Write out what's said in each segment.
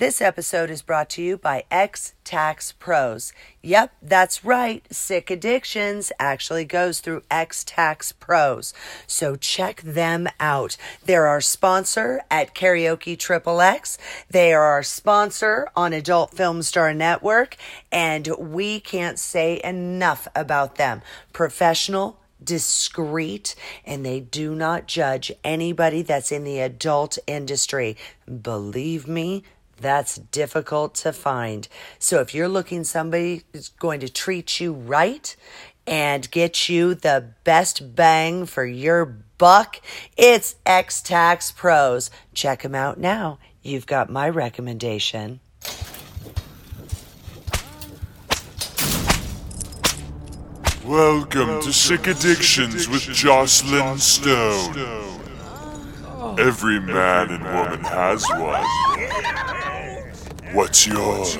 This episode is brought to you by X Tax Pros. Yep, that's right. Sick Addictions actually goes through X Tax Pros. So check them out. They're our sponsor at Karaoke Triple X. They are our sponsor on Adult Film Star Network, and we can't say enough about them. Professional, discreet and they do not judge anybody that's in the adult industry. Believe me, that's difficult to find. So if you're looking somebody who's going to treat you right and get you the best bang for your buck, it's X Tax Pros. Check them out now. You've got my recommendation. Welcome to Sick Addictions with Joclyn Stone. Every man and woman has one. What's yours?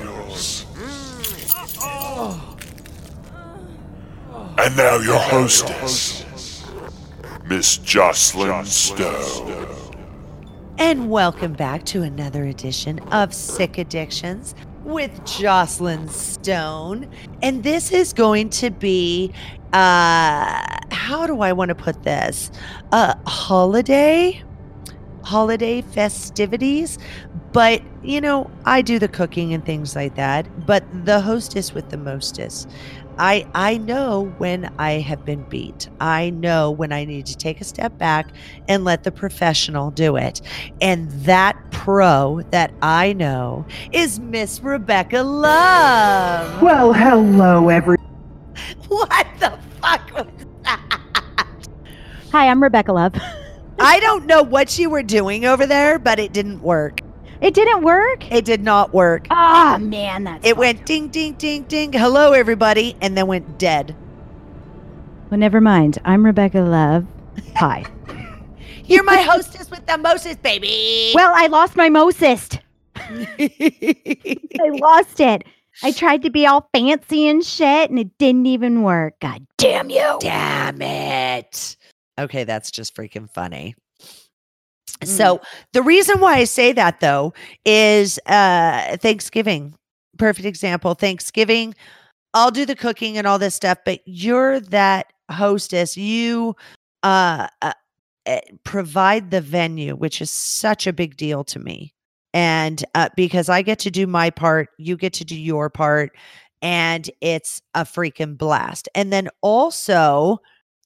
And now your hostess, Miss Joclyn Stone. And welcome back to another edition of Sick Addictions with Joclyn Stone. And this is going to be uh how do I want to put this? A holiday holiday festivities, but you know, I do the cooking and things like that, but the hostess with the mostest. I I know when I have been beat. I know when I need to take a step back and let the professional do it. And that pro that I know is Miss Rebecca Love. Well, hello, everyone. What the fuck was that? Hi, I'm Rebecca Love. I don't know what you were doing over there, but it didn't work. It didn't work? It did not work. Ah, man, that's. It went ding, ding, ding, ding. Hello, everybody. And then went dead. Well, never mind. I'm Rebecca Love. Hi. You're my hostess with the mostest, baby. well, I lost my mostest. I lost it. I tried to be all fancy and shit, and it didn't even work. God damn you. Damn it. Okay, that's just freaking funny. So the reason why I say that though is uh Thanksgiving. Perfect example. Thanksgiving, I'll do the cooking and all this stuff, but you're that hostess. You uh, uh eh, provide the venue, which is such a big deal to me. And uh, because I get to do my part, you get to do your part, and it's a freaking blast. And then also,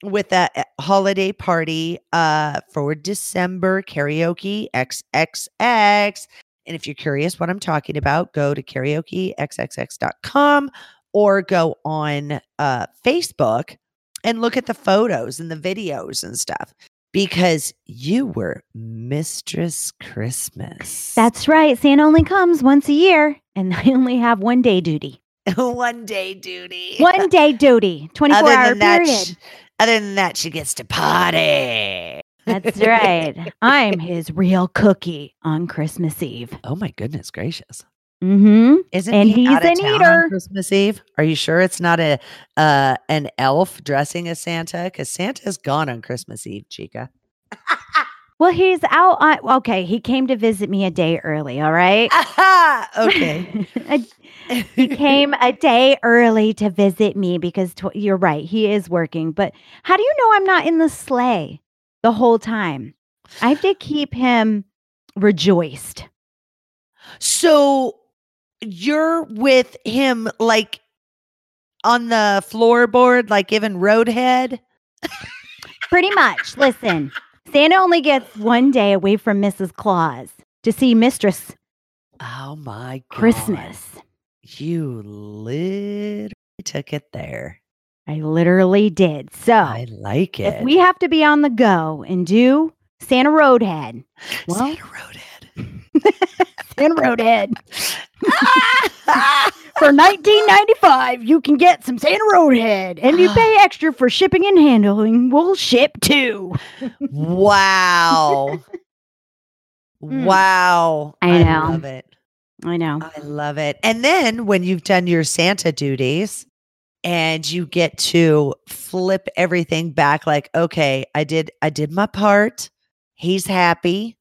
with that uh, holiday party uh for December karaoke XXX. And if you're curious what I'm talking about, go to karaokexxx.com or go on uh Facebook and look at the photos and the videos and stuff because you were Mistress Christmas. That's right. Santa only comes once a year, and I only have one day duty. one day duty. One day duty, 24 Other hour that, period. sh- other than that, she gets to party. That's right. I'm his real cookie on Christmas Eve. Oh my goodness gracious! Mm-hmm. Isn't And he he's out of an town on eater. Christmas Eve? Are you sure it's not a uh, an elf dressing as Santa? Because Santa's gone on Christmas Eve, Chica. Well, he's out on. Okay, he came to visit me a day early. All right. Aha! Okay. He came a day early to visit me because tw- you're right. He is working. But how do you know I'm not in the sleigh the whole time? I have to keep him rejoiced. so you're with him like on the floorboard, like giving roadhead. Pretty much. Listen, Santa only gets one day away from Mrs. Claus to see Mistress Oh my god! Christmas. You literally took it there. I literally did. So I like it. if we have to be on the go and do Santa Roadhead, well, Santa Roadhead. Santa Roadhead. For 1995, you can get some Santa Roadhead, and you pay extra for shipping and handling. We'll ship too. Wow. Mm. wow. I know. love it. I know. I love it. And then when you've done your Santa duties and you get to flip everything back like, okay, I did I did my part. He's happy.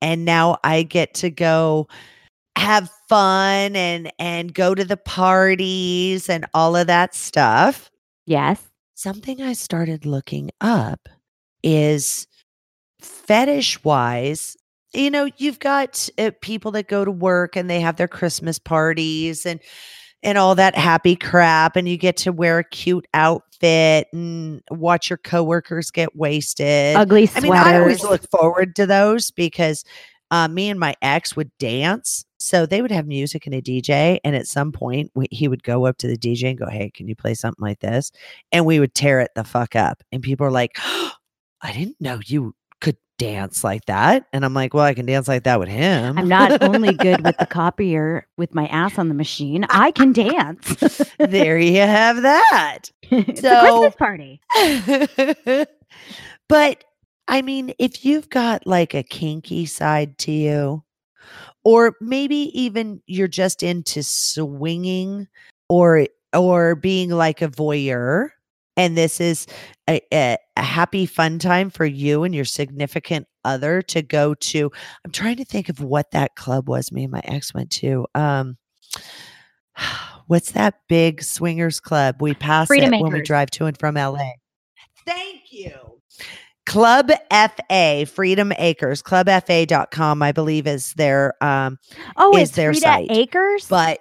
And now I get to go have fun and and go to the parties and all of that stuff. Yes. Something I started looking up is fetish wise. You know, you've got uh, people that go to work and they have their Christmas parties and and all that happy crap and you get to wear a cute outfit and watch your coworkers get wasted. Ugly sweaters. I mean, I always look forward to those because uh, me and my ex would dance. So they would have music and a DJ. And at some point, we, he would go up to the DJ and go, Hey, can you play something like this? And we would tear it the fuck up. And people are like, I didn't know you dance like that. And I'm like, Well, I can dance like that with him. I'm not only good with the copier with my ass on the machine, I can dance. there you have that. it's So- a Christmas party. but I mean, if you've got like a kinky side to you, or maybe even you're just into swinging or or being like a voyeur and this is a, a, a happy fun time for you and your significant other to go to i'm trying to think of what that club was me and my ex went to um what's that big swingers club we pass Freedom it when we drive to and from la thank you Club FA, Freedom Acres, clubfa.com, I believe is their um Oh, is it's their Frida site. Acres. but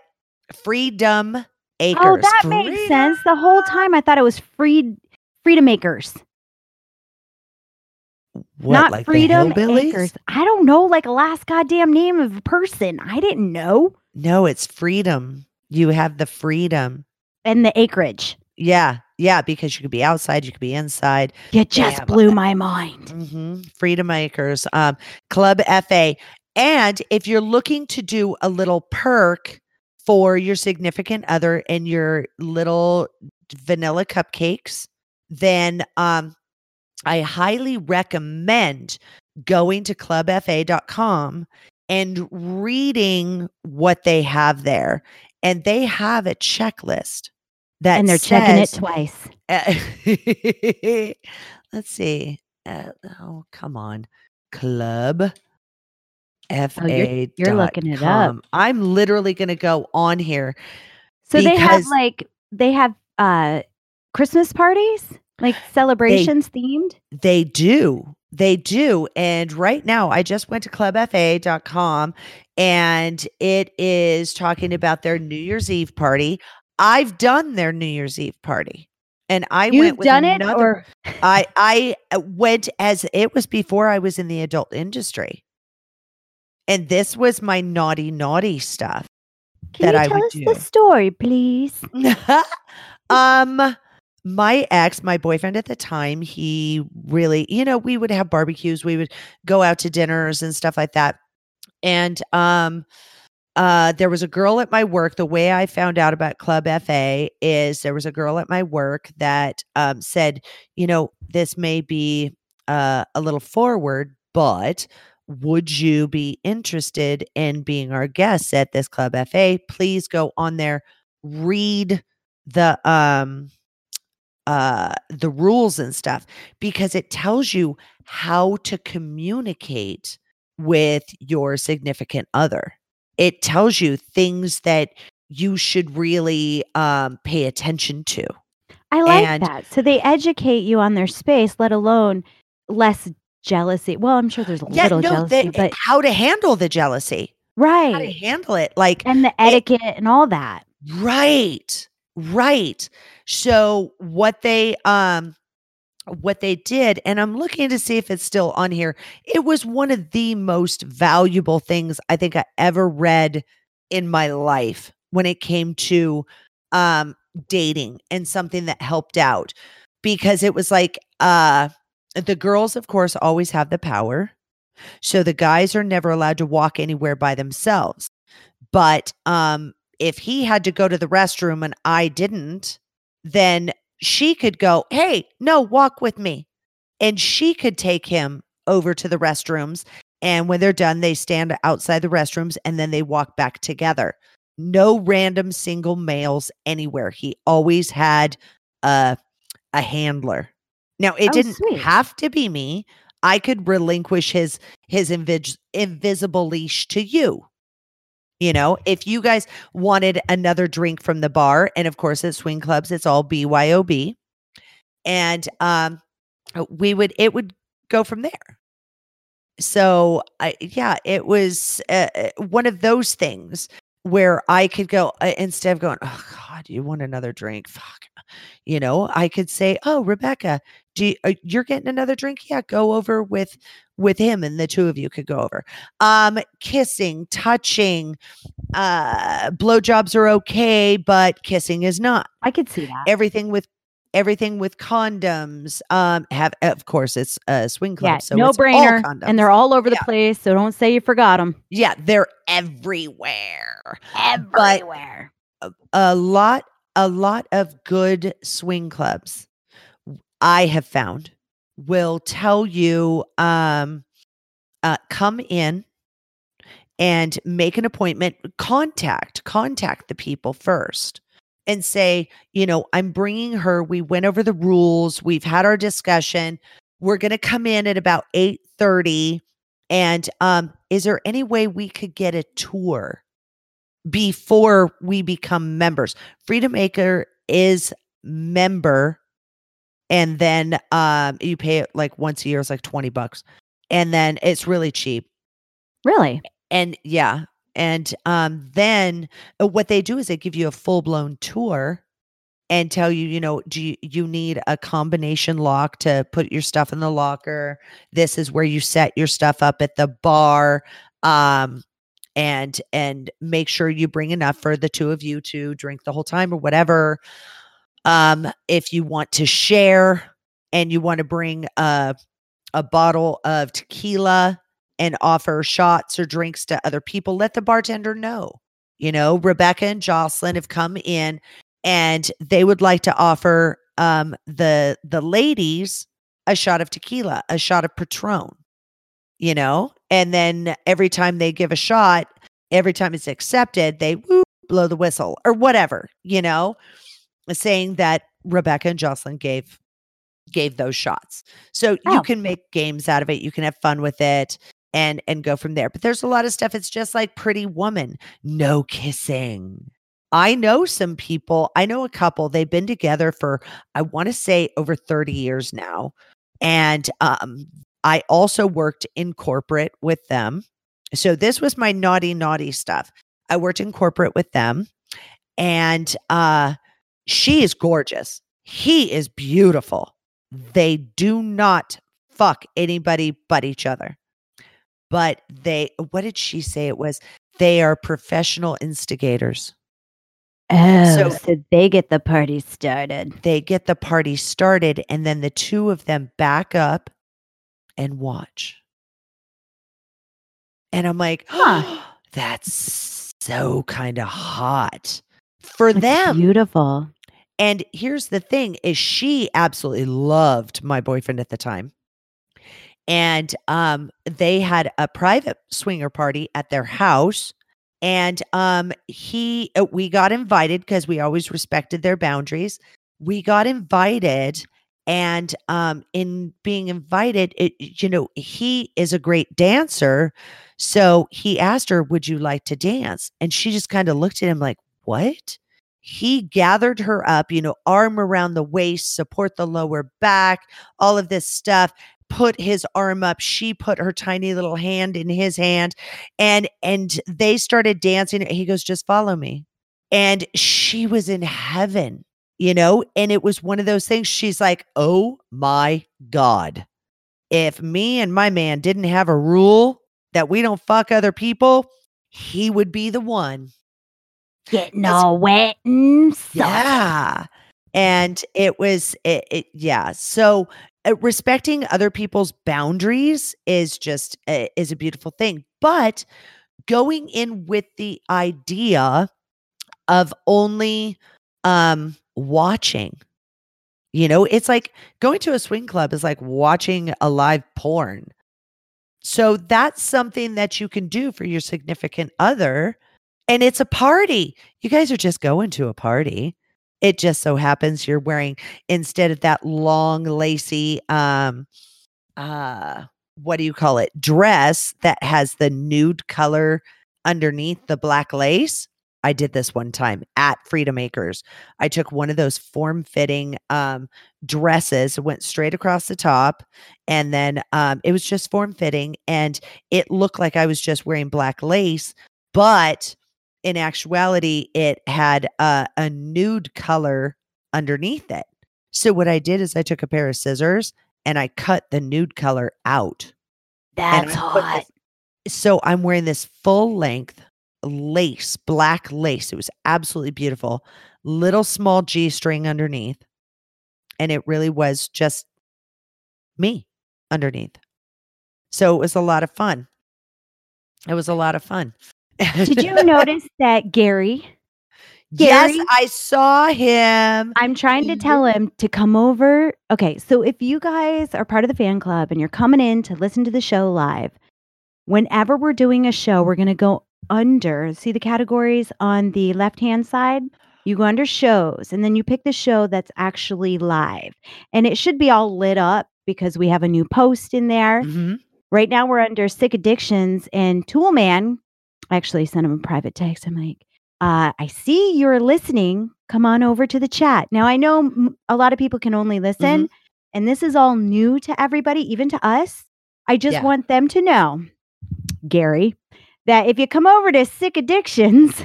Freedom Acres. oh, that made Freedom- sense. The whole time I thought it was Freed Freedom Acres, What, not like Freedom hillbillies? Acres. I don't know, like a last goddamn name of a person. I didn't know. No, it's freedom. You have the freedom. And the acreage. Yeah, yeah, because you could be outside, you could be inside. You just Damn. blew my mind. hmm Freedom Acres, um, Club FA. And if you're looking to do a little perk for your significant other and your little vanilla cupcakes, then um, I highly recommend going to clubfa.com and reading what they have there. And they have a checklist that and they're checking it twice. uh, let's see. Uh, oh, come on. Club F Oh, you're- you're looking it up. I'm literally going to go on here. So they have like they have uh Christmas parties, like celebrations themed. They do. They do. And right now, I just went to clubfa.com and it is talking about their New Year's Eve party. I've done their New Year's Eve party. And I went You've with done it, another or I I uh, went as it was before I was in the adult industry. And this was my naughty naughty stuff. can that you I tell would us do. the story, please? um my ex, my boyfriend at the time, he really, you know, we would have barbecues, we would go out to dinners and stuff like that. And um uh there was a girl at my work. The way I found out about Club FA is there was a girl at my work that um said, you know, this may be uh a little forward, but would you be interested in being our guests at this Club FA? Please go on there, read the um uh the rules and stuff because it tells you how to communicate with your significant other it tells you things that you should really um pay attention to I like And- that. So they educate you on their space, let alone less jealousy. Well, I'm sure there's a little jealousy, they- but how to handle the jealousy Right. how to handle it like And the etiquette and all that. Right. Right. So what they um what they did and I'm looking to see if it's still on here. It was one of the most valuable things I think I ever read in my life when it came to um dating and something that helped out because it was like uh the girls of course always have the power. So the guys are never allowed to walk anywhere by themselves. But um if he had to go to the restroom and I didn't, then she could go, Hey, no, walk with me. And she could take him over to the restrooms. And when they're done, they stand outside the restrooms and then they walk back together. No random single males anywhere. He always had a, a handler. Now, it Oh, didn't sweet. have to be me. I could relinquish his his invis- invisible leash to you You know, if you guys wanted another drink from the bar, and of course at swing clubs, it's all BYOB. And um we would it would go from there. So I yeah, it was uh, uh, one of those things where I could go uh, instead of going, oh God, you want another drink? Fuck, you know, I could say, oh Rebecca, do you, uh, you're getting another drink? Yeah, go over with with him, and the two of you could go over. Um, kissing, touching, uh, blowjobs are okay, but kissing is not. I could see that. Everything with everything with condoms. Um, have of course it's a swing club, yeah, so no it's all brainer, condoms. and they're all over the Yeah. place. So don't say you forgot them. yeah, they're everywhere. Everywhere. a lot a lot of good swing clubs i have found will tell you um uh, come in and make an appointment contact contact the people first and say you know i'm bringing her we went over the rules we've had our discussion we're going to come in at about 8:30 and um is there any way we could get a tour before we become members. Freedom Acre is member and then um you pay it like once a year it's like 20 bucks. And then it's really cheap. Really? And yeah, and um then uh, what they do is they give you a full-blown tour and tell you, you know, do you, you need a combination lock to put your stuff in the locker? This is where you set your stuff up at the bar. Um and and make sure you bring enough for the two of you to drink the whole time or whatever um if you want to share and you want to bring a a bottle of tequila and offer shots or drinks to other people let the bartender know. You know rebecca and joclyn have come in and they would like to offer um the the ladies a shot of tequila a shot of patron you know? And then every time they give a shot every time it's accepted they whoop, blow the whistle or whatever you know? Saying that rebecca and joclyn gave gave those shots. So you can make games out of it you can have fun with it and and go from there but there's a lot of stuff it's just like pretty woman no kissing i know some people i know a couple they've been together for i want to say over 30 years now and um I also worked in corporate with them. So this was my naughty, naughty stuff. I worked in corporate with them. And uh she is gorgeous. He is beautiful. They do not fuck anybody but each other. But they what did she say it was? They are professional instigators. Oh, So- so, they get the party started. They get the party started and then the two of them back up and watch. And I'm like, Huh. that's so kind of hot for That's them. beautiful. And here's the thing is she absolutely loved my boyfriend at the time. And um they had a private swinger party at their house and um he uh, we got invited because we always respected their boundaries. We got invited and um in being invited it you know he is a great dancer so he asked her would you like to dance and she just kind of looked at him like what he gathered her up, you know, arm around the waist, support the lower back, all of this stuff, put his arm up. She put her tiny little hand in his hand and and they started dancing. He goes, "Just follow me." And she was in heaven, you know, and it was one of those things she's like, "Oh my god. If me and my man didn't have a rule that we don't fuck other people, he would be the one." Getting That's- all wet and soft. Yeah. And it was, it, it yeah. So uh, respecting other people's boundaries is just, uh, is a beautiful thing. But going in with the idea of only um watching, you know, it's like going to a swing club is like watching a live porn. So that's something that you can do for your significant other. And it's a party. You guys are just going to a party. It just so happens you're wearing instead of that long lacy um uh what do you call it? dress that has the nude color underneath the black lace. I did this one time at Freedom Acres. I took one of those form fitting um, dresses, went straight across the top, and then um, it was just form fitting. And it looked like I was just wearing black lace, but in actuality, it had a, a nude color underneath it. So what I did is I took a pair of scissors and I cut the nude color out. That's hot. this- so I'm wearing this full length lace, black lace. It was absolutely beautiful. Little small G string underneath. And it really was just me underneath. So it was a lot of fun. It was a lot of fun. Did you notice that Gary? yes, I saw him. I'm trying to tell him to come over. Okay, so if you guys are part of the fan club and you're coming in to listen to the show live, whenever we're doing a show, we're going to go under, see the categories on the left hand side? You go under shows and then you pick the show that's actually live. And it should be all lit up because we have a new post in there. Mhm. Right now we're under sick addictions and Toolman. I actually sent him a private text. I'm like, uh, I see you're listening. Come on over to the chat. Now I know m- a lot of people can only listen, and this is all new to everybody, even to us. I just Yeah. want them to know, Gary, that if you come over to Sick Addictions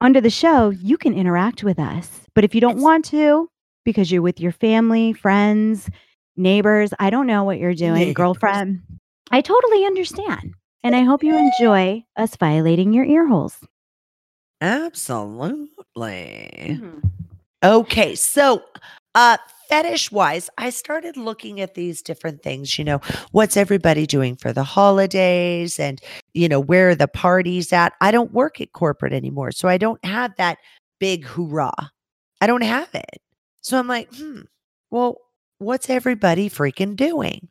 under the show, you can interact with us. But if you don't want to, because you're with your family, friends, neighbors, I don't know what you're doing, Neighbors. girlfriend, I totally understand. And I hope you enjoy us violating your ear holes. Absolutely. Okay, so uh fetish wise, I started looking at these different things, you know, what's everybody doing for the holidays and you know, where are the parties at? I don't work at corporate anymore, so I don't have that big hoorah. I don't have it. So I'm like, hmm, well, what's everybody freaking doing?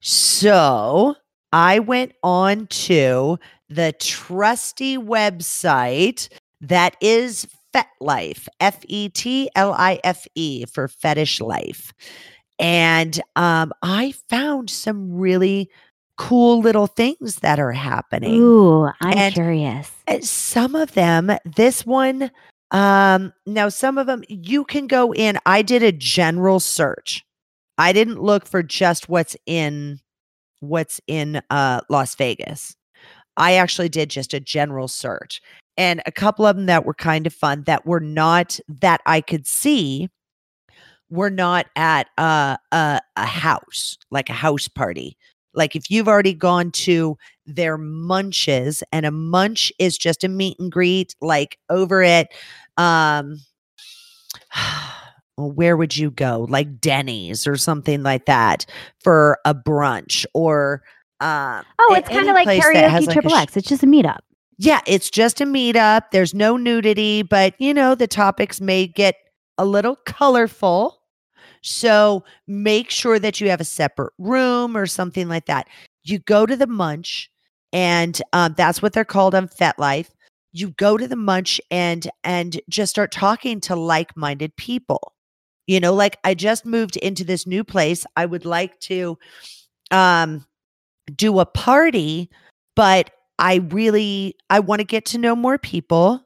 So I went on to the trusty website that is FetLife, F E T L I F E for fetish life. And um, I found some really cool little things that are happening. Ooh, I'm And- curious. Uh, Some of them, this one, um, now some of them you can go in. I did a general search. I didn't look for just what's in what's in uh Las Vegas. I actually did just a general search. And a couple of them that were kind of fun that were not that I could see were not at uh, a a house, like a house party. Like if you've already gone to their munches and a munch is just a meet and greet like over at um where would you go like denny's or something like that for a brunch or um Oh, it's kind of like karaoke like, triple sh- It's just a meetup. yeah it's just a meetup there's no nudity but you know the topics may get a little colorful so make sure that you have a separate room or something like that you go to the munch and um, that's what they're called on FetLife. You go to the munch and and just start talking to like-minded people. You know, like I just moved into this new place. I would like to um do a party, but I really I want to get to know more people.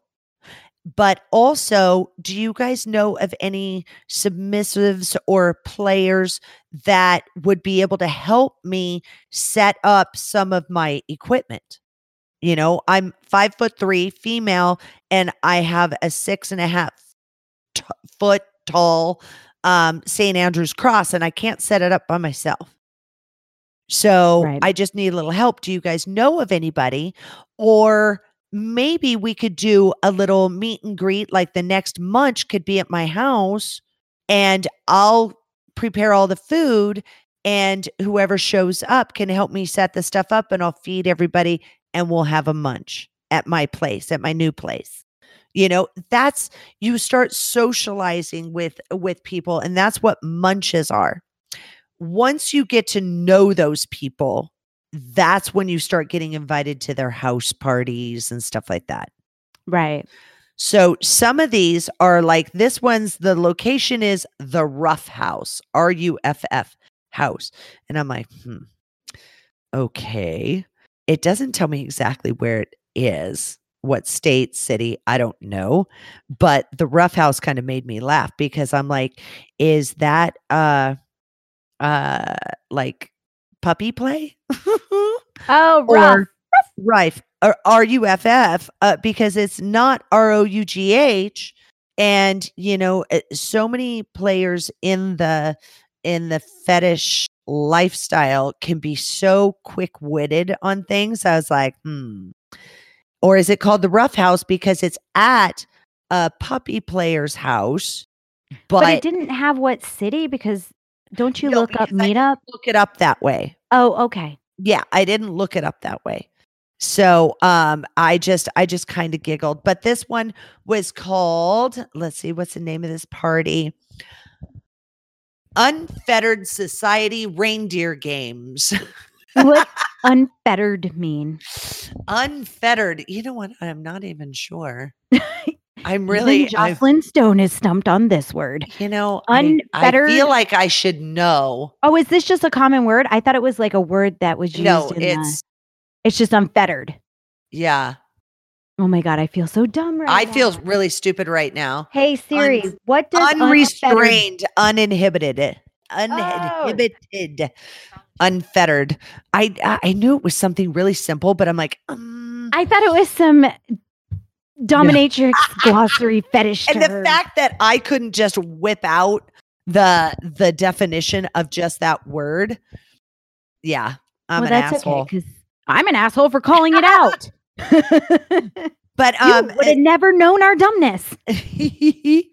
But also, do you guys know of any submissives or players that would be able to help me set up some of my equipment? You know, I'm five foot three, female, and I have a six and a half t- foot tall um, St. Andrew's cross, and I can't set it up by myself. So Right. I just need a little help. Do you guys know of anybody? Or maybe we could do a little meet and greet, like the next munch could be at my house, and I'll prepare all the food, and whoever shows up can help me set the stuff up, and I'll feed everybody, and we'll have a munch at my place, at my new place. You know, that's you start socializing with with people, and that's what munches are once you get to know those people, that's when you start getting invited to their house parties and stuff like that. Right. So some of these are like this one's the location is the Rough House, R U F F house. And I'm like, hmm, okay. It doesn't tell me exactly where it is. What state, city, I don't know. But the rough house kind of made me laugh because I'm like, is that uh uh like puppy play? Oh, Or- rough. Or R U F F, uh, because it's not R O U G H. And, you know, uh, so many players in the in the fetish lifestyle can be so quick-witted on things. I was like, hmm. Or is it called the rough house because it's at a puppy player's house? But, But, it didn't have what city because don't you No, look up I- meetup? look it up that way. Oh, okay. yeah i didn't look it up that way so um i just i just kind of giggled but this one was called let's see what's the name of this party unfettered society reindeer games What unfettered mean? unfettered you know what i'm not even sure i'm Even really I, Joclyn Stone is stumped on this word. you know I, I feel like i should know Oh, is this just a common word? I thought it was like a word that was used. no in the- it's it's just unfettered. yeah Oh my god, I feel so dumb right now. i now. feel really stupid right now Hey Siri, what does unfettered- unrestrained, uninhibited, Oh. Unfettered. I I knew it was something really simple, but I'm like, um, I thought it was some dominatrix glossary fetish. and the fact that I couldn't just whip out the the definition of just that word, yeah, I'm well, an that's asshole. okay I'm an asshole for calling it out. But you um, would have never known our dumbness.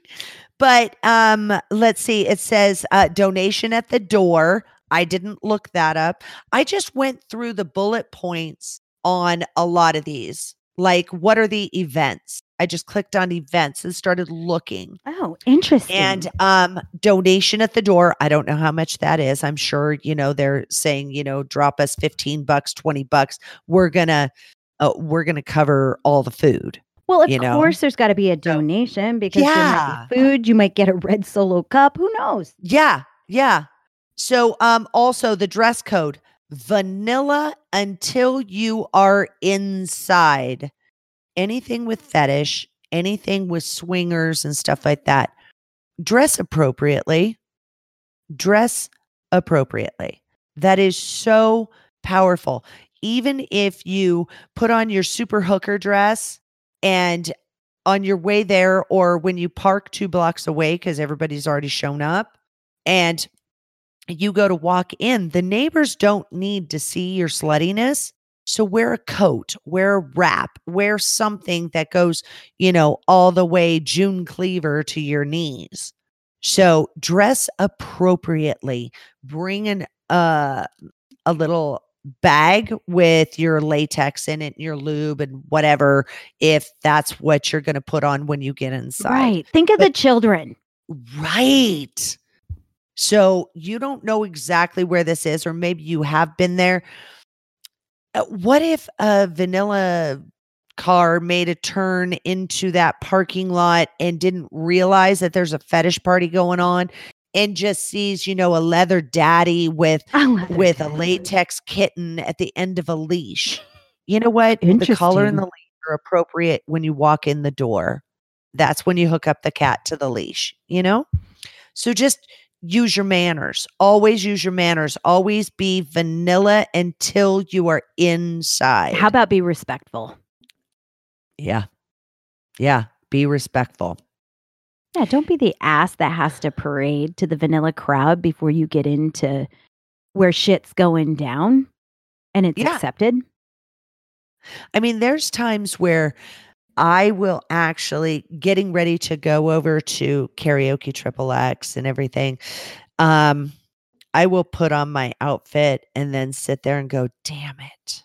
but um let's see it says uh donation at the door i didn't look that up i just went through the bullet points on a lot of these like what are the events i just clicked on events and started looking Oh, interesting. and um donation at the door i don't know how much that is i'm sure you know they're saying you know drop us 15 bucks 20 bucks we're gonna uh, we're gonna cover all the food well, of you know? course, there's got to be a donation because there Yeah. might be food. You might get a red solo cup. Who knows? Yeah, yeah. So um also the dress code vanilla until you are inside. Anything with fetish, anything with swingers and stuff like that. Dress appropriately. Dress appropriately. That is so powerful. Even if you put on your super hooker dress and on your way there or when you park two blocks away because everybody's already shown up and you go to walk in, the neighbors don't need to see your sluttiness. So wear a coat, wear a wrap, wear something that goes, you know, all the way June cleaver to your knees. So dress appropriately. Bring an uh a little bag with your latex in it, your lube and whatever, if that's what you're going to put on when you get inside. Right. Think of the children. Right. So you don't know exactly where this is, or maybe you have been there. Uh, What if a vanilla car made a turn into that parking lot and didn't realize that there's a fetish party going on and just sees, you know, a leather daddy with love with a latex kitten at the end of a leash. You know what? The color and the leash are appropriate when you walk in the door. That's when you hook up the cat to the leash, you know? So just use your manners. Always use your manners. Always be vanilla until you are inside. How about be respectful? yeah. Yeah. Be respectful. Yeah, don't be the ass that has to parade to the vanilla crowd before you get into where shit's going down and it's Yeah. accepted. I mean, there's times where I will actually getting ready to go over to karaoke triple X and everything. Um, I will put on my outfit and then sit there and go, damn it.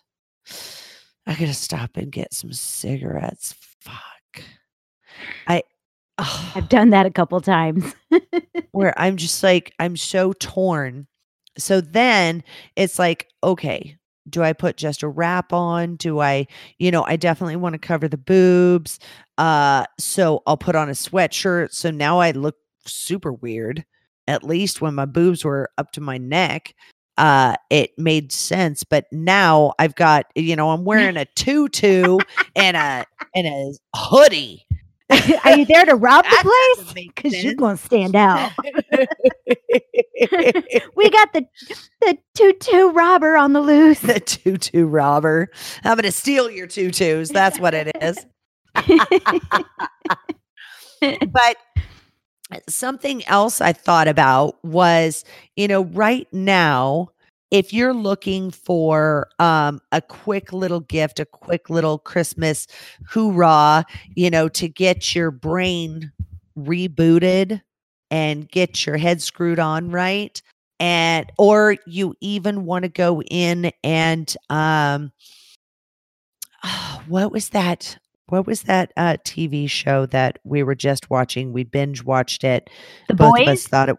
I gotta stop and get some cigarettes. Fuck. I ugh, I've done that a couple times. where I'm just like, I'm so torn. So then it's like, okay, do I put just a wrap on? Do I, you know, I definitely want to cover the boobs. Uh, so I'll put on a sweatshirt. So now I look super weird, at least when my boobs were up to my neck. uh it made sense but now i've got you know i'm wearing a tutu and a and a hoodie Are you there to rob the place? Because you're going to stand out. we got the the tutu robber on the loose. the tutu robber i'm gonna steal your tutus that's what it is but something else I thought about was, you know, right now, if you're looking for um, a quick little gift, a quick little Christmas hoorah, you know, to get your brain rebooted and get your head screwed on right, and or you even want to go in and um, what was that? What was that uh, TV show that we were just watching? We binge watched it. The Both of us boys. thought it.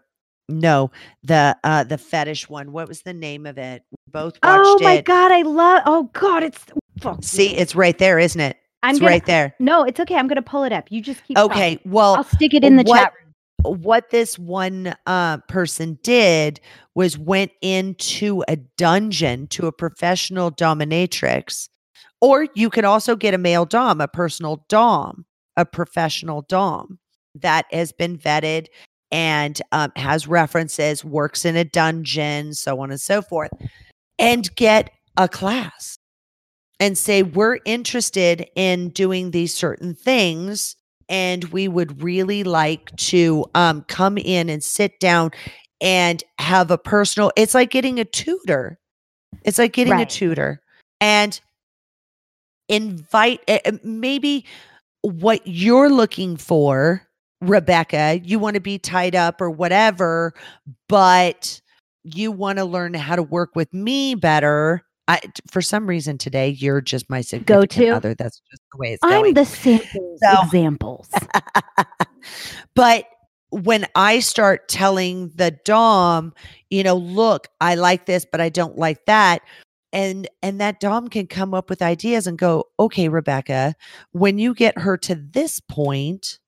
No, the uh the fetish one. What was the name of it? We both watched it. Oh my it. god, I love. Oh god, it's fuck. See, it's right there, isn't it? I'm it's gonna, right there. No, it's okay. I'm gonna pull it up. You just keep. talking. Okay. Well, I'll stick it in the what- chat room. what this one uh, person did was went into a dungeon to a professional dominatrix, or you could also get a male dom, a personal dom, a professional dom that has been vetted and um, has references, works in a dungeon, so on and so forth, and get a class and say, We're interested in doing these certain things and we would really like to um, come in and sit down and have a personal it's like getting a tutor. It's like getting a tutor and invite uh, uh, maybe what you're looking for rebecca you want to be tied up or whatever but you want to learn how to work with me better I, for some reason today you're just my significant Go-to? other that's just the way it's going I'm the sample So- examples. but when I start telling the Dom, you know, look, I like this, but I don't like that. And and that Dom can come up with ideas and go, okay, Rebecca, when you get her to this point,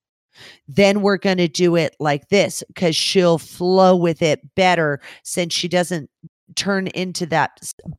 then we're going to do it like this because she'll flow with it better since she doesn't turn into that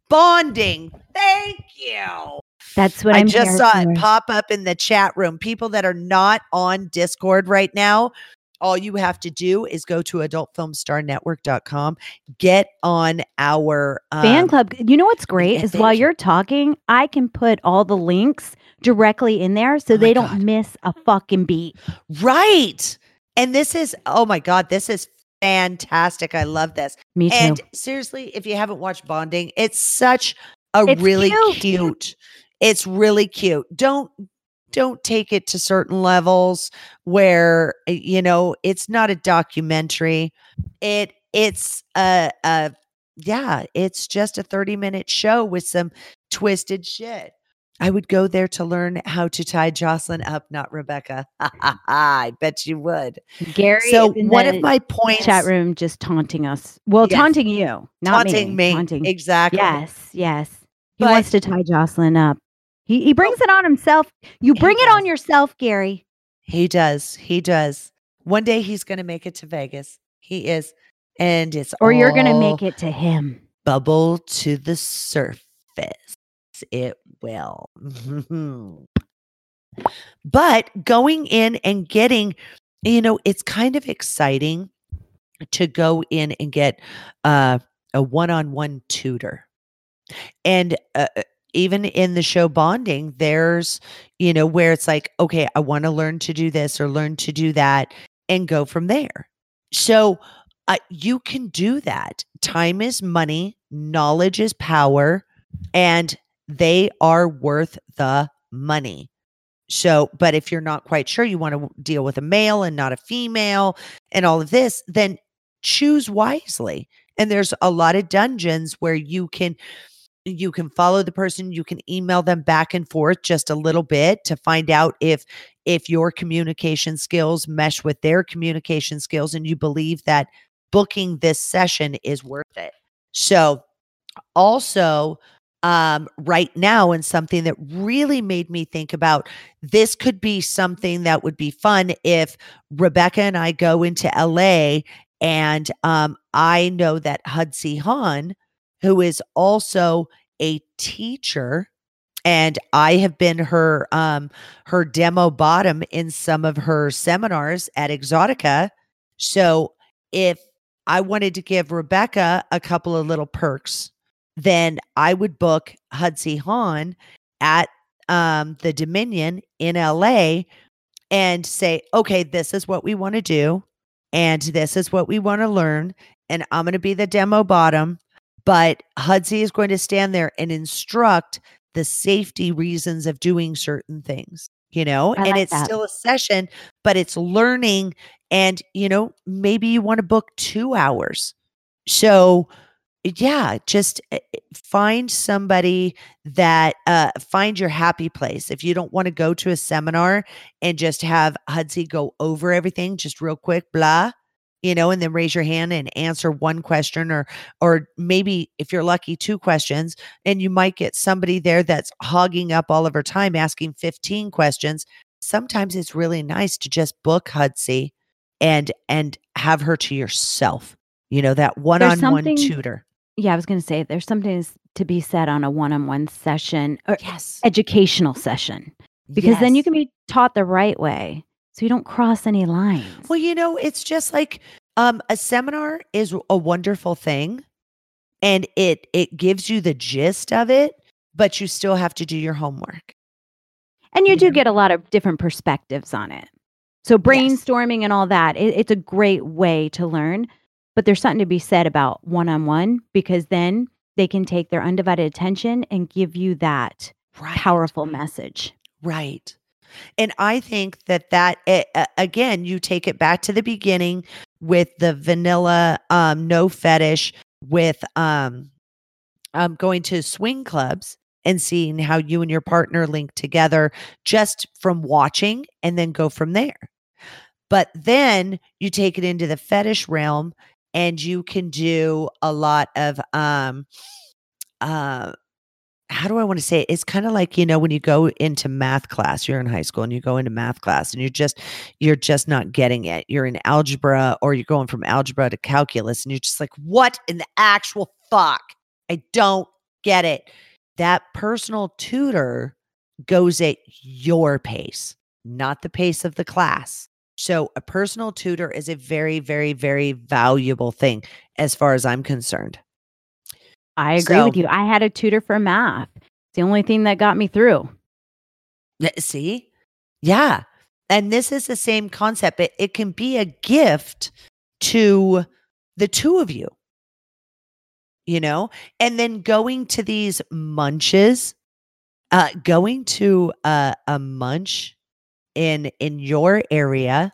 bonding. Thank you. That's what I I'm just saw it pop up in the chat room. People that are not on Discord right now, all you have to do is go to adultfilmstarnetwork.com, get on our fan um, club. You know what's great is while you. you're talking, I can put all the links directly in there so Oh they don't God. miss a fucking beat. Right. And this is, oh my God, this is fantastic. I love this. Me too. And seriously, if you haven't watched Bonding, it's such a It's really cute. cute. It's really cute. Don't don't take it to certain levels where uh, you know it's not a documentary. It it's a a yeah, it's just a 30 minute show with some twisted shit. I would go there to learn how to tie Joclyn up, not Rebecca. I bet you would. Gary So one of my points chat room just taunting us. Well, Yes. taunting you, not taunting me, Taunting. exactly. Yes, yes. He But- wants to tie Joclyn up. He he brings it on himself. You bring it on yourself, Gary. He does. He does. One day he's going to make it to Vegas. He is. And it's Or you're gonna make it to him. bubble to the surface. It will. but going in and getting, you know, it's kind of exciting to go in and get uh, a one on one tutor. And uh, uh, even in the show bonding, there's, you know, where it's like, okay, I want to learn to do this or learn to do that and go from there. So uh, you can do that. Time is money, knowledge is power, and they are worth the money. So, but if you're not quite sure, you want to deal with a male and not a female and all of this, then choose wisely. And there's a lot of dungeons where you can you can follow the person you can email them back and forth just a little bit to find out if if your communication skills mesh with their communication skills and you believe that booking this session is worth it. So also um right now and something that really made me think about this could be something that would be fun if rebecca and i go into la and um i know that Hudsy Hawn, who is also a teacher and I have been her um her demo bottom in some of her seminars at Exxxotica. So if I wanted to give Rebecca a couple of little perks, then I would book Hudsy Hawn at um, the Dominion in LA and say, okay, this is what we want to do. And this is what we want to learn. And I'm going to be the demo bottom. But Hudsy is going to stand there and instruct the safety reasons of doing certain things, you know, I and like it's that. still a session, but it's learning. And, you know, maybe you want to book two hours. So, yeah, just uh, uh, find somebody that uh find your happy place. If you don't want to go to a seminar and just have Hudsy go over everything just real quick, blah, you know, and then raise your hand and answer one question or or maybe if you're lucky two questions and you might get somebody there that's hogging up all of her time asking 15 questions. Sometimes it's really nice to just book Hudsy and and have her to yourself. You know, that one-on-one tutor. Yeah, I was going to say there's something to be said on a one-on-one session or Yes. educational session because then you can be taught the right way, so you don't cross any lines. Well, you know, it's just like um a seminar is a wonderful thing and it it gives you the gist of it, but you still have to do your homework. and you do get a lot of different perspectives on it. So brainstorming and all that, it, it's a great way to learn. But there's something to be said about one-on-one because then they can take their undivided attention and give you that Right. powerful message. Right. And I think that that eh, uh, again, you take it back to the beginning with the vanilla um no fetish with um um going to swing clubs and seeing how you and your partner link together just from watching and then go from there. But then you take it into the fetish realm and you can do a lot of um uh how do I want to say it? It's kind of like, you know, when you go into math class, you're in high school and you go into math class and you're just you're just not getting it. You're in algebra or you're going from algebra to calculus and you're just like, "What in the actual fuck? I don't get it." That personal tutor goes at your pace, not the pace of the class. So, a personal tutor is a very very very valuable thing as far as I'm concerned. I agree with you. I had a tutor for math. It's the only thing that got me through. See? Yeah. And this is the same concept. It, it can be a gift to the two of you, you know? And then going to these munches, uh, going to a, a munch in in your area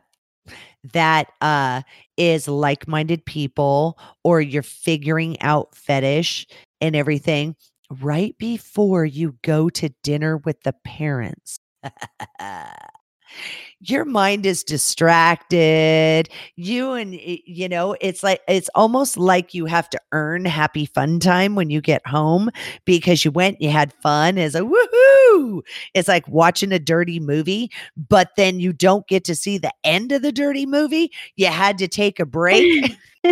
that uh is like-minded people or you're figuring out fetish and everything right before you go to dinner with the parents. Your mind is distracted. You and you know, it's like it's almost like you have to earn happy fun time when you get home because you went, you had fun. It's like woohoo! It's like watching a dirty movie, but then you don't get to see the end of the dirty movie. You had to take a break.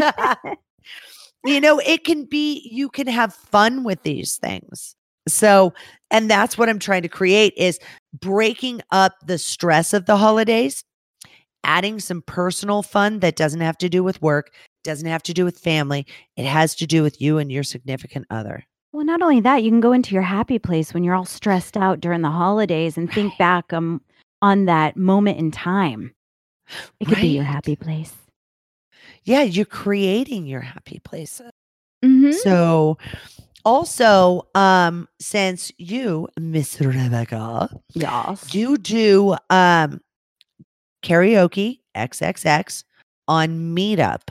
you know, it can be, you can have fun with these things. So, and that's what I'm trying to create is breaking up the stress of the holidays, adding some personal fun that doesn't have to do with work, doesn't have to do with family. It has to do with you and your significant other. Well, not only that, you can go into your happy place when you're all stressed out during the holidays and think Right. back um, on that moment in time. It could be your happy place. Yeah, you're creating your happy place. Mm-hmm. So, also, um, since you, Miss Rebecca, Yes. you do um karaoke XXX on Meetup.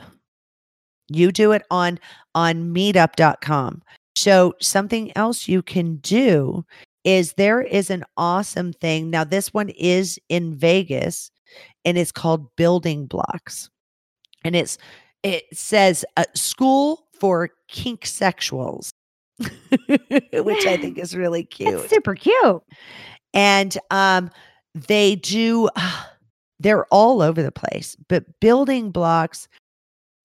You do it on on meetup.com. So something else you can do is there is an awesome thing. Now this one is in Vegas and it's called Building Blocks. And it's it says uh, school for kink sexuals. Which I think is really cute It's super cute. and um they do they're all over the place but building blocks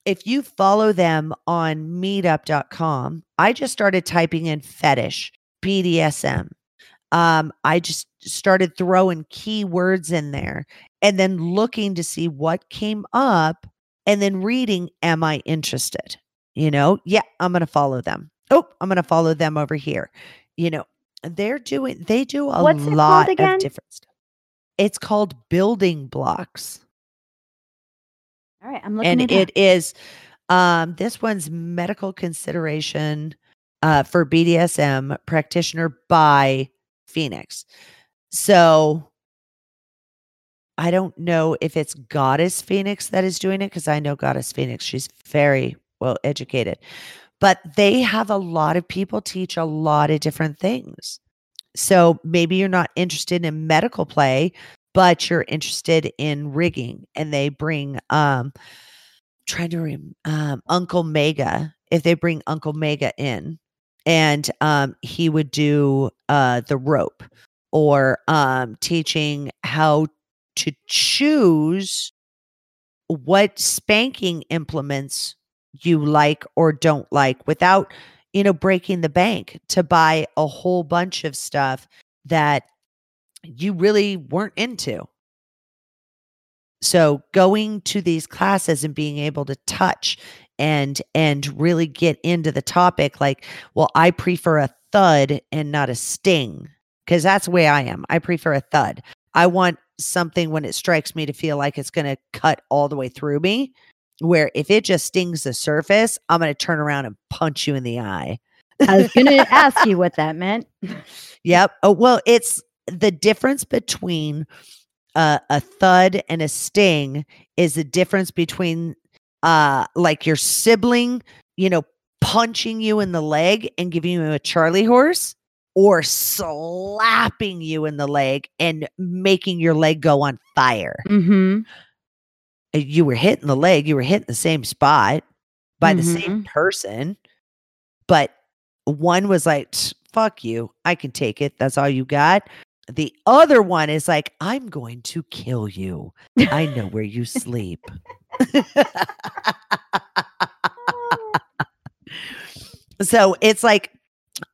if you follow them on meetup.com, I just started typing in fetish, BDSM. Um, I just started throwing keywords in there and then looking to see what came up and then reading, Am I interested? You know, yeah, I'm going to follow them. Oh, I'm going to follow them over here. You know, they're doing, they do a What's lot of different stuff. It's called building blocks All right, I'm looking and it, it is um this one's medical consideration uh for BDSM practitioner by Phoenix. So I don't know if it's Goddess Phoenix that is doing it because I know Goddess Phoenix. She's very well educated. But they have a lot of people teach a lot of different things. So maybe you're not interested in medical play, but you're interested in rigging and they bring um trying to rem- um Uncle Mega if they bring Uncle Mega in and um he would do uh the rope or um teaching how to choose what spanking implements you like or don't like without you know breaking the bank to buy a whole bunch of stuff that you really weren't into so going to these classes and being able to touch and and really get into the topic like well i prefer a thud and not a sting because that's the way i am i prefer a thud i want something when it strikes me to feel like it's going to cut all the way through me where if it just stings the surface i'm going to turn around and punch you in the eye I was going to ask you what that meant. Yep. Oh, well, it's the difference between uh, a thud and a sting is the difference between uh like your sibling, you know, punching you in the leg and giving you a charley horse or slapping you in the leg and making your leg go on fire. Mm-hmm. Uh, You were hitting the leg, you were hitting the same spot by the same person, but one was like, fuck you, I can take it. That's all you got. The other one is like, I'm going to kill you. I know where you sleep. so it's like,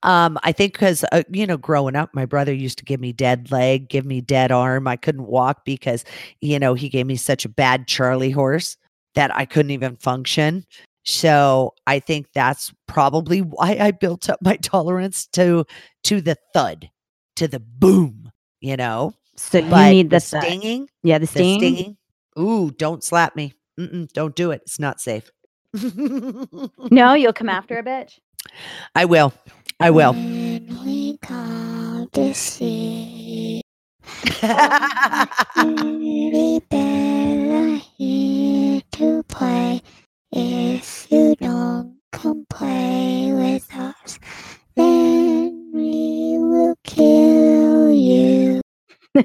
um, I think because uh, you know, growing up, my brother used to give me dead leg, give me dead arm. I couldn't walk because you know he gave me such a bad Charlie horse that I couldn't even function. So I think that's probably why I built up my tolerance to to the thud, to the boom. You know, So you need the, the thud. stinging, Yeah, the the stinging. Ooh, don't slap me. Mm-mm, don't do it. It's not safe. No, you'll come after a bitch. I will. I will. When we come to see Really better here to play. If you don't come play with us, then we will kill you. I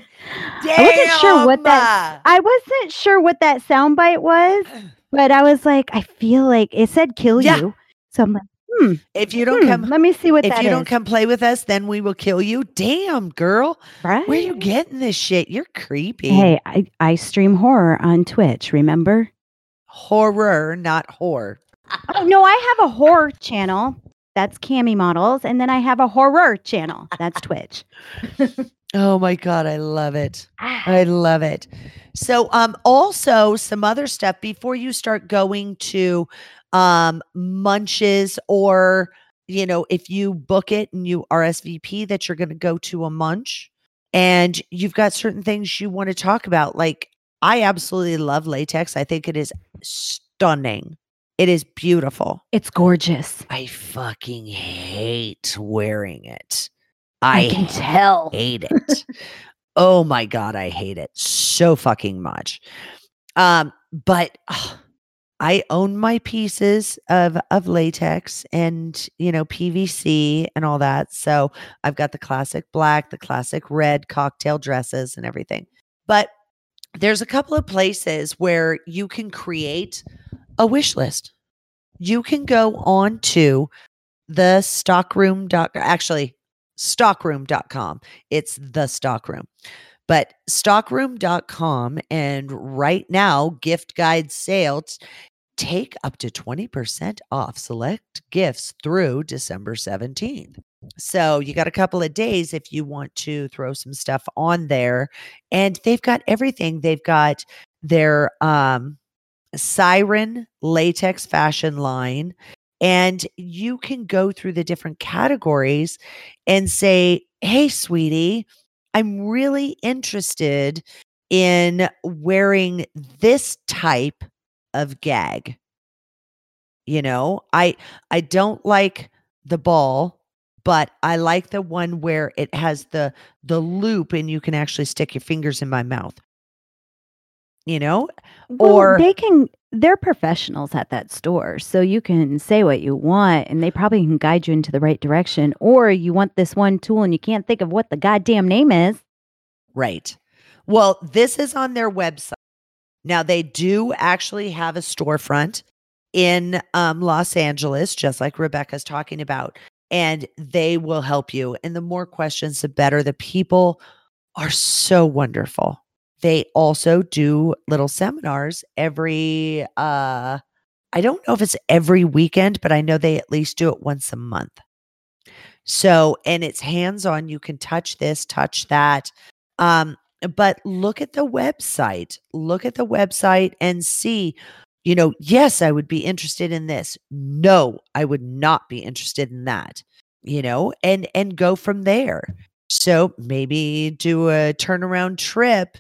wasn't sure what that- I wasn't sure what that soundbite was, but I was like, I feel like it said kill Yeah. you. So I'm like, hmm, If you don't hmm, come, let me see what that is. if that you don't come play with us, then we will kill you. Damn, girl, right? where you getting this shit? You're creepy. Hey, I, I stream horror on Twitch, remember? horror, not whore. Oh, no, I have a horror channel. That's Cami Models. And then I have a horror channel. That's Twitch. Oh my god, I love it. Ah, I love it. So um also some other stuff before you start going to um munches or you know if you book it and you RSVP that you're going to go to a munch and you've got certain things you want to talk about like I absolutely love latex. I think it is stunning. It is beautiful. It's gorgeous. I fucking hate wearing it. I, I can tell. hate it. oh my god, I hate it so fucking much. Um, but I own my pieces of of latex and you know PVC and all that. So I've got the classic black, the classic red cocktail dresses and everything. But there's a couple of places where you can create a wish list. You can go on to the stockroom actually stockroom.com. It's the stockroom. But stockroom.com and right now gift guide sales take up to 20% off select gifts through December 17th. So you got a couple of days if you want to throw some stuff on there. And they've got everything. They've got their um siren latex fashion line. And you can go through the different categories and say, Hey, sweetie, I'm really interested in wearing this type of gag. You know, I I don't like the ball, but I like the one where it has the the loop and you can actually stick your fingers in my mouth. You know? Well, Or- they can they're professionals at that store. So you can say what you want and they probably can guide you into the right direction. Or you want this one tool and you can't think of what the goddamn name is. Right. Well, this is on their website. Now they do actually have a storefront in um, Los Angeles, just like Rebecca's talking about, and they will help you. And the more questions, the better. The people are so wonderful. They also do little seminars every uh I don't know if it's every weekend, but I know they at least do it once a month. So, and it's hands on. You can touch this, touch that. Um, but look at the website. Look at the website and see, you know, yes, I would be interested in this. No, I would not be interested in that. You know, and and go from there. So maybe do a turnaround trip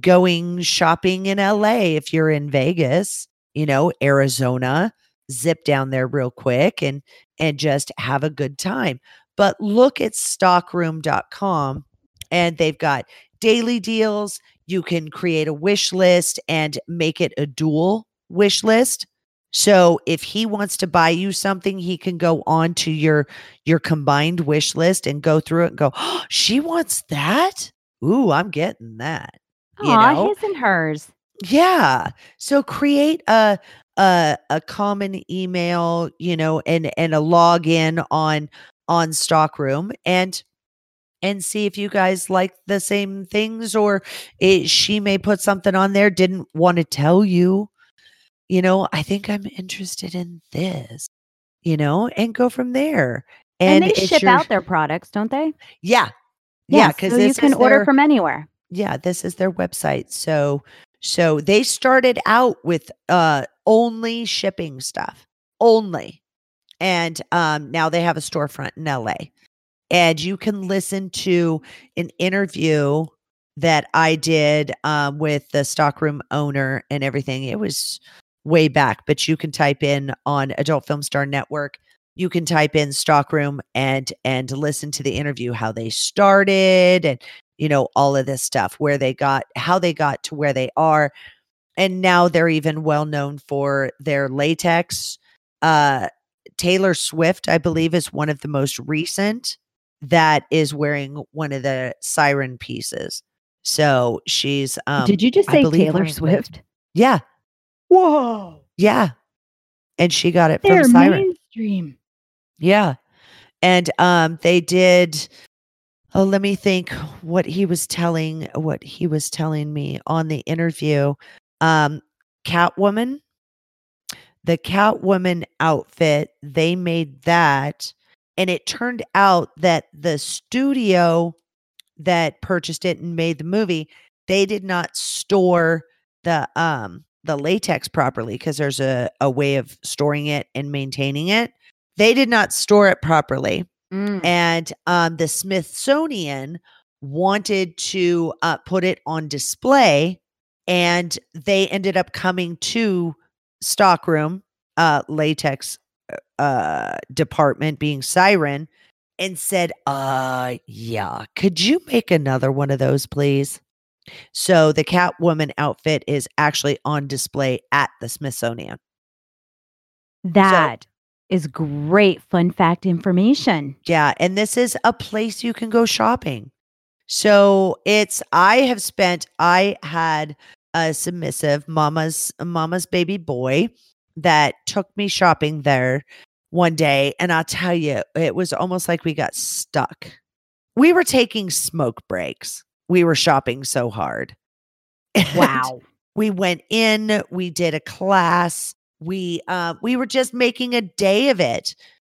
going shopping in LA if you're in Vegas, you know, Arizona, zip down there real quick and and just have a good time. But look at stockroom.com and they've got daily deals. You can create a wish list and make it a dual wish list. So if he wants to buy you something, he can go on to your your combined wish list and go through it and go, oh, she wants that? Ooh, I'm getting that. You Aw, know? his and hers. Yeah. So create a a a common email, you know, and and a login on on Stockroom and and see if you guys like the same things or it, she may put something on there didn't want to tell you. You know, I think I'm interested in this. You know, and go from there. And, they ship your- out their products, don't they? Yeah. Yeah, because so you can order from anywhere. Yeah this is their website so so they started out with uh only shipping stuff only and um now they have a storefront in LA and you can listen to an interview that I did um with the stockroom owner and everything it was way back but you can type in on Adult Film Star Network you can type in stockroom and and listen to the interview how they started and you know all of this stuff where they got how they got to where they are and now they're even well known for their latex uh taylor swift i believe is one of the most recent that is wearing one of the siren pieces so she's um Did you just say Taylor one of Swift? yeah Whoa. yeah and she got it They're from siren mainstream. Yeah. And um they did oh let me think what he was telling what he was telling me on the interview. Um Catwoman the Catwoman outfit, they made that and it turned out that the studio that purchased it and made the movie, they did not store the um the latex properly because there's a, a way of storing it and maintaining it they did not store it properly Mm. and um, the smithsonian wanted to uh, put it on display and they ended up coming to stockroom uh, latex uh, department being siren and said uh yeah could you make another one of those please so the catwoman outfit is actually on display at the smithsonian That is great fun fact information. Yeah, and this is a place you can go shopping. So it's I have spent I had a submissive mama's mama's baby boy that took me shopping there one day and I'll tell you it was almost like we got stuck. We were taking smoke breaks. We were shopping so hard. Wow. we went in, we did a class, we uh, we were just making a day of it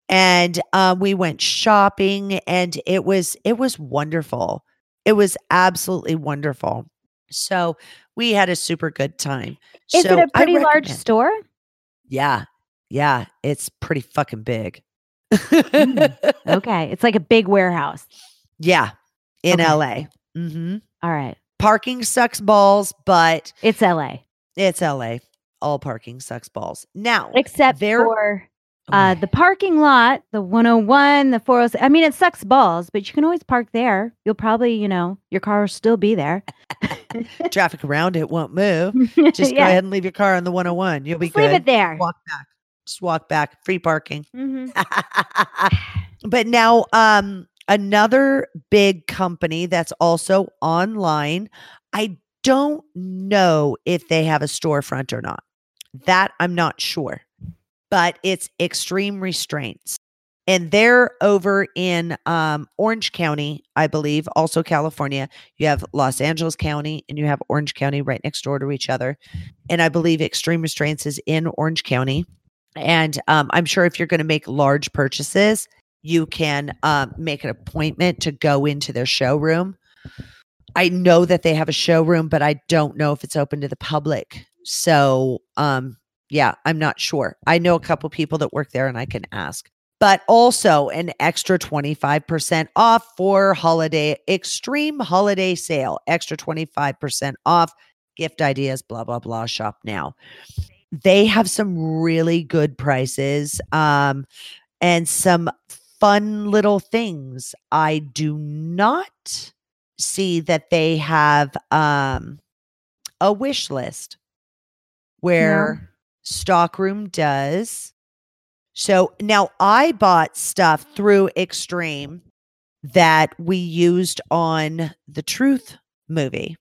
and uh, we went shopping and it was it was wonderful it was absolutely wonderful so we had a super good time Is So it a pretty large store? yeah yeah it's pretty fucking big Okay. It's like a big warehouse. yeah in Okay. la hmm All right. parking sucks balls but It's LA. it's la all parking sucks balls now Except there- for uh, the parking lot, the 101, the 406. I mean, it sucks balls, but you can always park there. You'll probably, you know, your car will still be there. traffic around it won't move just go ahead and leave your car on the 101 you'll be Just leave good it there. walk back just walk back free parking Mhm. but now um another big company that's also online i don't know if they have a storefront or not that i'm not sure but it's extreme restraints and they're over in um, orange county i believe also california you have los angeles county and you have orange county right next door to each other and i believe extreme restraints is in orange county and um, i'm sure if you're going to make large purchases you can um, make an appointment to go into their showroom. I know that they have a showroom, but I don't know if it's open to the public. So, um, yeah, I'm not sure. I know a couple people that work there and I can ask. But also an extra 25% off for holiday, extreme holiday sale, extra 25% off, gift ideas, blah, blah, blah, shop now. They have some really good prices um, and some fun little things. I do not see that they have um, a wish list where Stockroom does. So now I bought stuff through Extreme that we used on the Truth movie.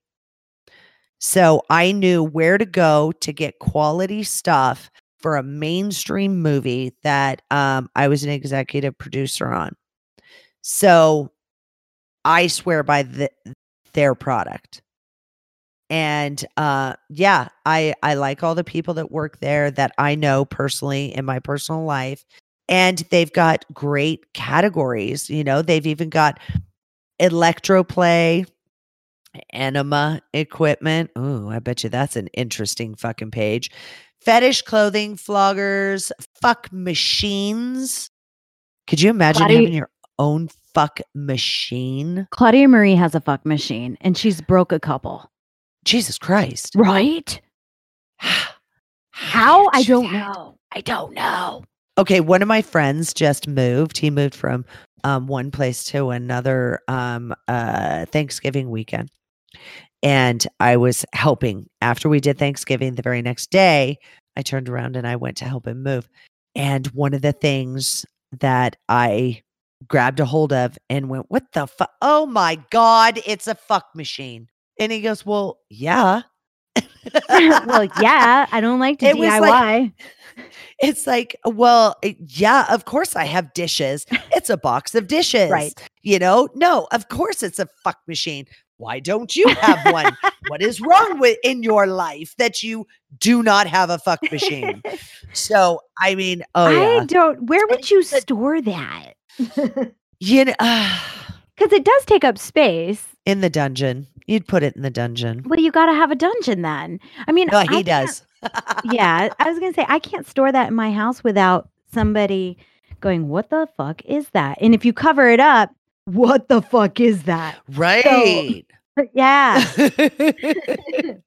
So I knew where to go to get quality stuff for a mainstream movie that um, I was an executive producer on. So I swear by the, their product. And uh, yeah, I I like all the people that work there that I know personally in my personal life, and they've got great categories. You know, they've even got electroplay, enema equipment. Ooh, I bet you that's an interesting fucking page. Fetish clothing, floggers, fuck machines. Could you imagine Claudia- having your own fuck machine? Claudia Marie has a fuck machine and she's broke a couple. Jesus Christ. Right? How? I don't know. I don't know. Okay, one of my friends just moved. He moved from um, one place to another um, uh, Thanksgiving weekend. And I was helping after we did Thanksgiving the very next day. I turned around and I went to help him move. And one of the things that I grabbed a hold of and went, What the fuck? Oh my God, it's a fuck machine. And he goes, Well, yeah. well, yeah, I don't like to It DIY. like- It's like, well, it- yeah, of course I have dishes. It's a box of dishes. Right. You know, no, of course it's a fuck machine. Why don't you have one? what is wrong with in your life that you do not have a fuck machine? So, I mean, oh I yeah. don't. Where would you store that? You know, Because it does take up space. in the dungeon. You'd put it in the dungeon. Well, you got to have a dungeon then. I mean, No, he can't- does. yeah, I was gonna say I can't store that in my house without somebody going, "What the fuck is that?" And if you cover it up, what the fuck is that? right. Yeah,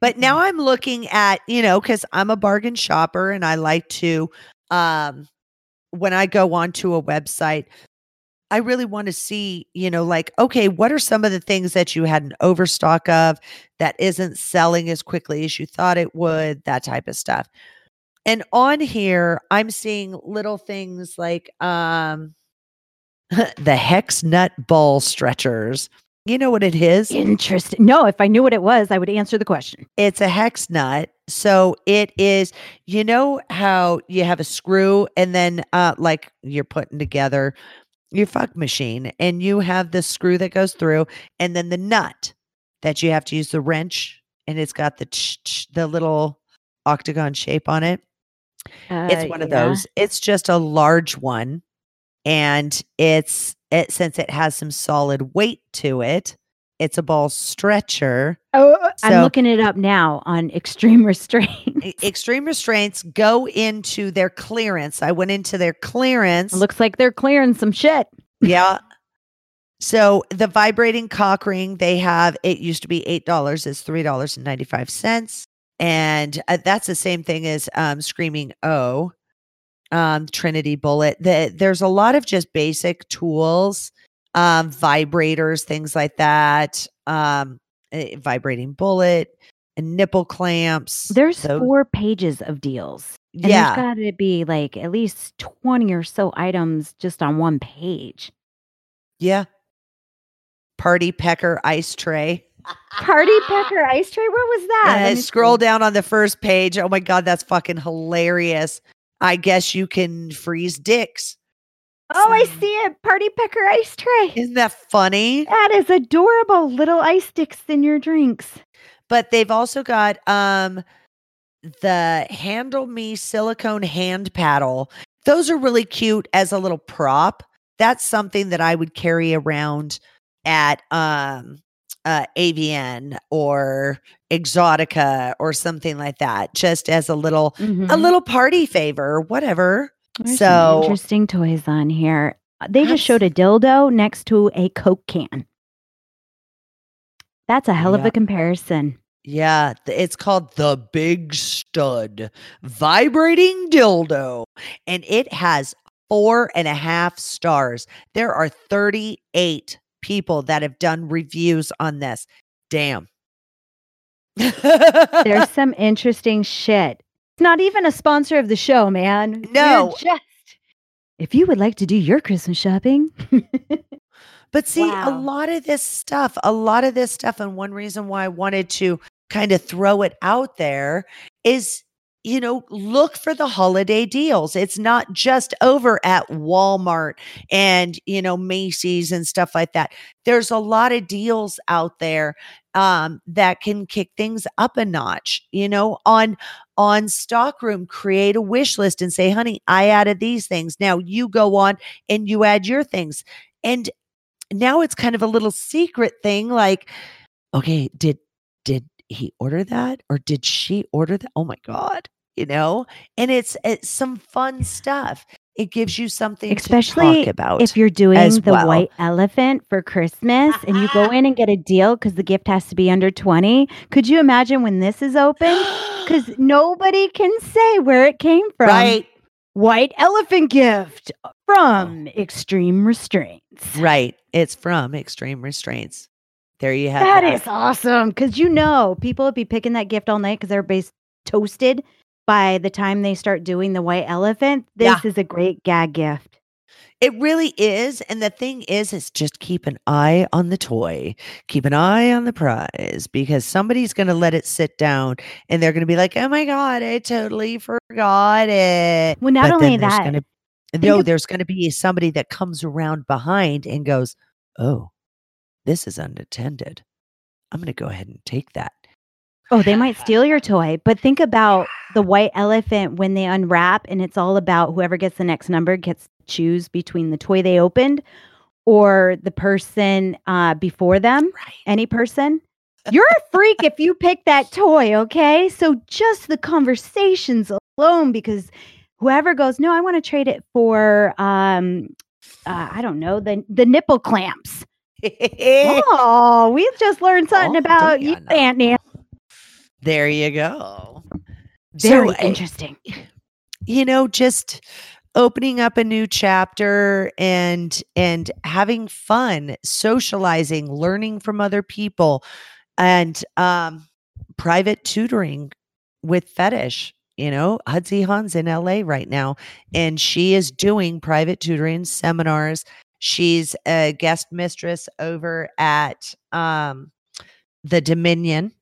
but now I'm looking at, you know, because I'm a bargain shopper and I like to, um, when I go onto a website, I really want to see, you know, like, okay, what are some of the things that you had an overstock of that isn't selling as quickly as you thought it would, that type of stuff. And on here, I'm seeing little things like um the hex nut ball stretchers. You know what it is? interesting. No, if I knew what it was, I would answer the question. It's a hex nut. So it is, you know how you have a screw and then uh like you're putting together your fuck machine and you have the screw that goes through and then the nut that you have to use the wrench and it's got the ch- ch- the little octagon shape on it. It's Uh, one of those. It's just a large one. And it's it since it has some solid weight to it, it's a ball stretcher. Oh, I'm looking it up now on extreme restraint. E- Extreme restraints go into their clearance. I went into their clearance. Looks like they're clearing some shit. yeah. So the vibrating cock ring, they have it used to be eight dollars, it's three dollars and ninety five cents, and uh, that's the same thing as um, screaming O, um, Trinity bullet. The, there's a lot of just basic tools, um, vibrators, things like that, um, eh, vibrating bullet, and nipple clamps. There's So- four pages of deals. And yeah, there's got to be like at least 20 or so items just on one page. yeah. Party pecker ice tray. Party Pecker ice tray. Where was that? Let me scroll down on the first page. Oh my god, that's fucking hilarious. I guess you can freeze dicks. Oh, I see it. Party Pecker ice tray. Isn't that funny? That is adorable. Little ice sticks in your drinks. But they've also got um the handle me silicone hand paddle. Those are really cute as a little prop. That's something that I would carry around at um uh AVN or Exxxotica or something like that, just as a little a Mhm. little party favor, whatever. There's so- interesting toys on here. Uh, They just showed a dildo next to a Coke can. That's a hell of a comparison. Yeah, it's called the Big Stud Vibrating Dildo, and it has four and a half stars. There are 38 people that have done reviews on this. Damn. There's some interesting shit. It's not even a sponsor of the show, man. We're No. just if you would like to do your Christmas shopping, But see, a lot of this stuff, a lot of this stuff, and one reason why I wanted to kind of throw it out there is, you know, look for the holiday deals. It's not just over at Walmart and, you know, Macy's and stuff like that. There's a lot of deals out there um, that can kick things up a notch, you know, on on stockroom create a wish list and say honey i added these things now you go on and you add your things and now it's kind of a little secret thing like okay did did he order that or did she order that oh my god you know and it's it's some fun stuff it gives you something to Especially talk about if you're doing the well. white elephant for Christmas and you go uh-huh. in and get a deal because the gift has to be under 20, could you imagine when this is open? Because nobody can say where it came from. right White elephant gift uh, oh. from Extreme Restraints. right it's from extreme restraints there you have That that is awesome. Because you know, people would be picking that gift all night because everybody's toasted by the time they start doing the white elephant. This Yeah. is a great gag gift. It really is. And the thing is, is just keep an eye on the toy, keep an eye on the prize because somebody's going to let it sit down and they're going to be like, oh my God, I totally forgot it. Well, not But only that, gonna- no, of- there's going to be somebody that comes around behind and goes, oh, this is unattended. I'm going to go ahead and take that. Oh, they might steal your toy. But think about the white elephant when they unwrap and it's all about whoever gets the next number gets to choose between the toy they opened or the person uh, before them, Right. any person. You're a freak if you pick that toy, okay? So just the conversations alone, because whoever goes, no, I want to trade it for, um, uh, I don't know, the the nipple clamps. oh, we've just learned something Oh, about you? Aunt Nancy. There you go. Very So, eh, interesting. you know just opening up a new chapter and and having fun socializing learning from other people and um private tutoring with fetish you know Hudsy Hawn's in LA right now and she is doing private tutoring seminars she's a guest mistress over at um the Dominion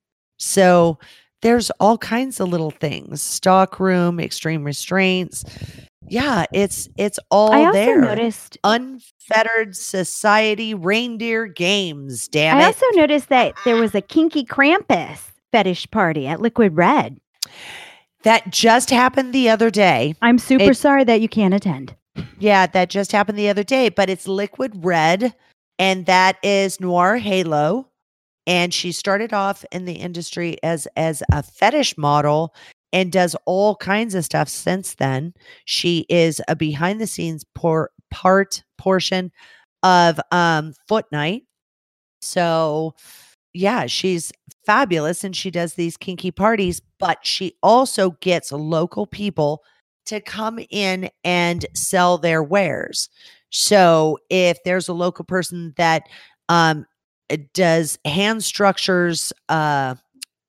so there's all kinds of little things stock room extreme restraints yeah it's it's all I also there noticed. unfettered society reindeer games damn I it also noticed that there was a kinky Krampus fetish party at Liquid Red. that just happened the other day. I'm super It- sorry that you can't attend. Yeah, that just happened the other day, but it's liquid red and that is Noir Halo and she started off in the industry as as a fetish model and does all kinds of stuff since then. She is a behind the scenes por- part portion of um Foot Night. So yeah, she's fabulous and she does these kinky parties, but she also gets local people to come in and sell their wares. So if there's a local person that um does hand structures, uh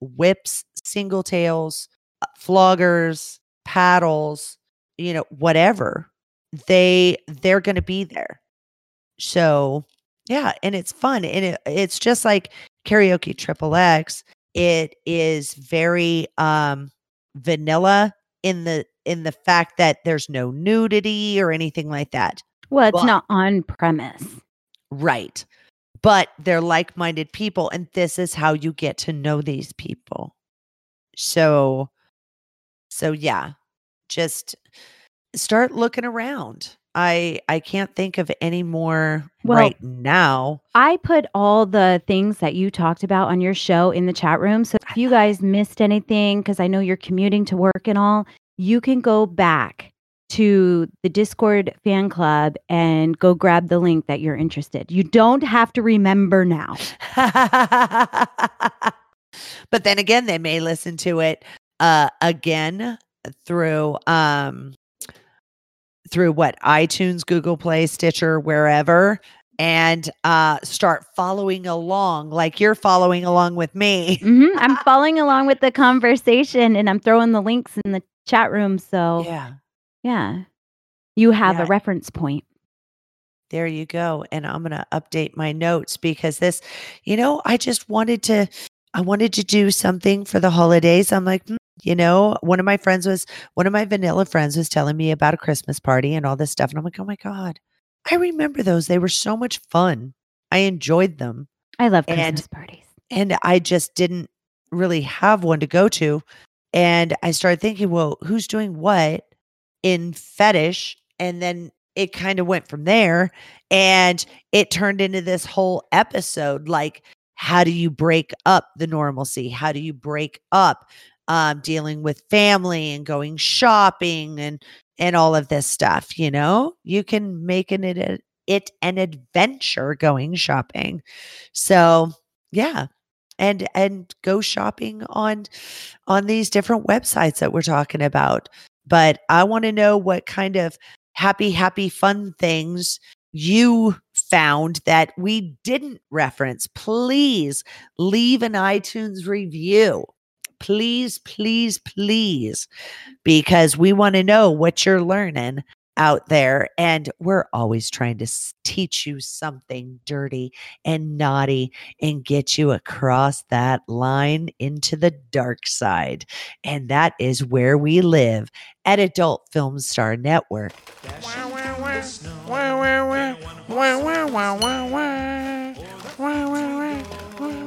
whips, single tails, uh, floggers, paddles, you know, whatever, they they're going to be there. So, yeah, and it's fun and it, it's just like karaoke triple X. It is very um vanilla in the in the fact that there's no nudity or anything like that. Well, it's But- not on premise. Right. But they're like minded people, and this is how you get to know these people. So, so yeah, just start looking around. I I can't think of any more Well- right now. I put all the things that you talked about on your show in the chat room. So if you guys missed anything, because I know you're commuting to work and all, you can go back to the Discord fan club and go grab the link that you're interested. You don't have to remember now. but then again, they may listen to it uh again through um through what iTunes, Google Play, Stitcher, wherever, and uh start following along like you're following along with me. hmm I'm following along with the conversation and I'm throwing the links in the chat room. So, yeah, Yeah. you have Yeah. a reference point. There you go. And I'm going to update my notes because this, you know, I just wanted to, I wanted to do something for the holidays. I'm like, hmm, you know, one of my friends was, one of my vanilla friends was telling me about a Christmas party and all this stuff. And I'm like, oh my God, I remember those. They were so much fun. I enjoyed them. I love And- Christmas parties. And I just didn't really have one to go to. And I started thinking, well, who's doing what in fetish? And then it kind of went from there. And it turned into this whole episode like, how do you break up the normalcy? How do you break up um, dealing with family and going shopping and and all of this stuff? You know, you can make an, it it an adventure going shopping. So yeah, and and go shopping on on these different websites that we're talking about but i want to know what kind of happy happy fun things you found that we didn't reference. Please leave an itunes review. Please please please because we want to know what you're learning out there and we're always trying to teach you something dirty and naughty and get you across that line into the dark side. And that is where we live at Adult Film Star Network.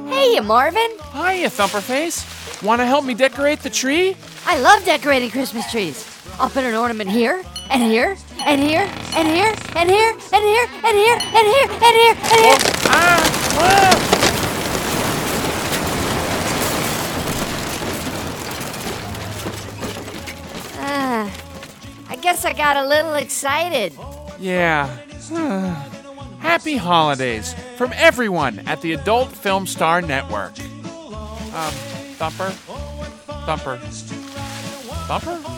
Hey, Marvin. Hiya, Thumperface. Want to help me decorate the tree? I love decorating Christmas trees. I'll put an ornament here, and here, and here, and here, and here, and here, and here, and here, and here, and here. Ah! I guess I got a little excited. ah. Yeah. Happy holidays from everyone at the Adult Film Star Network. Um, Thumper? Thumper? Thumper?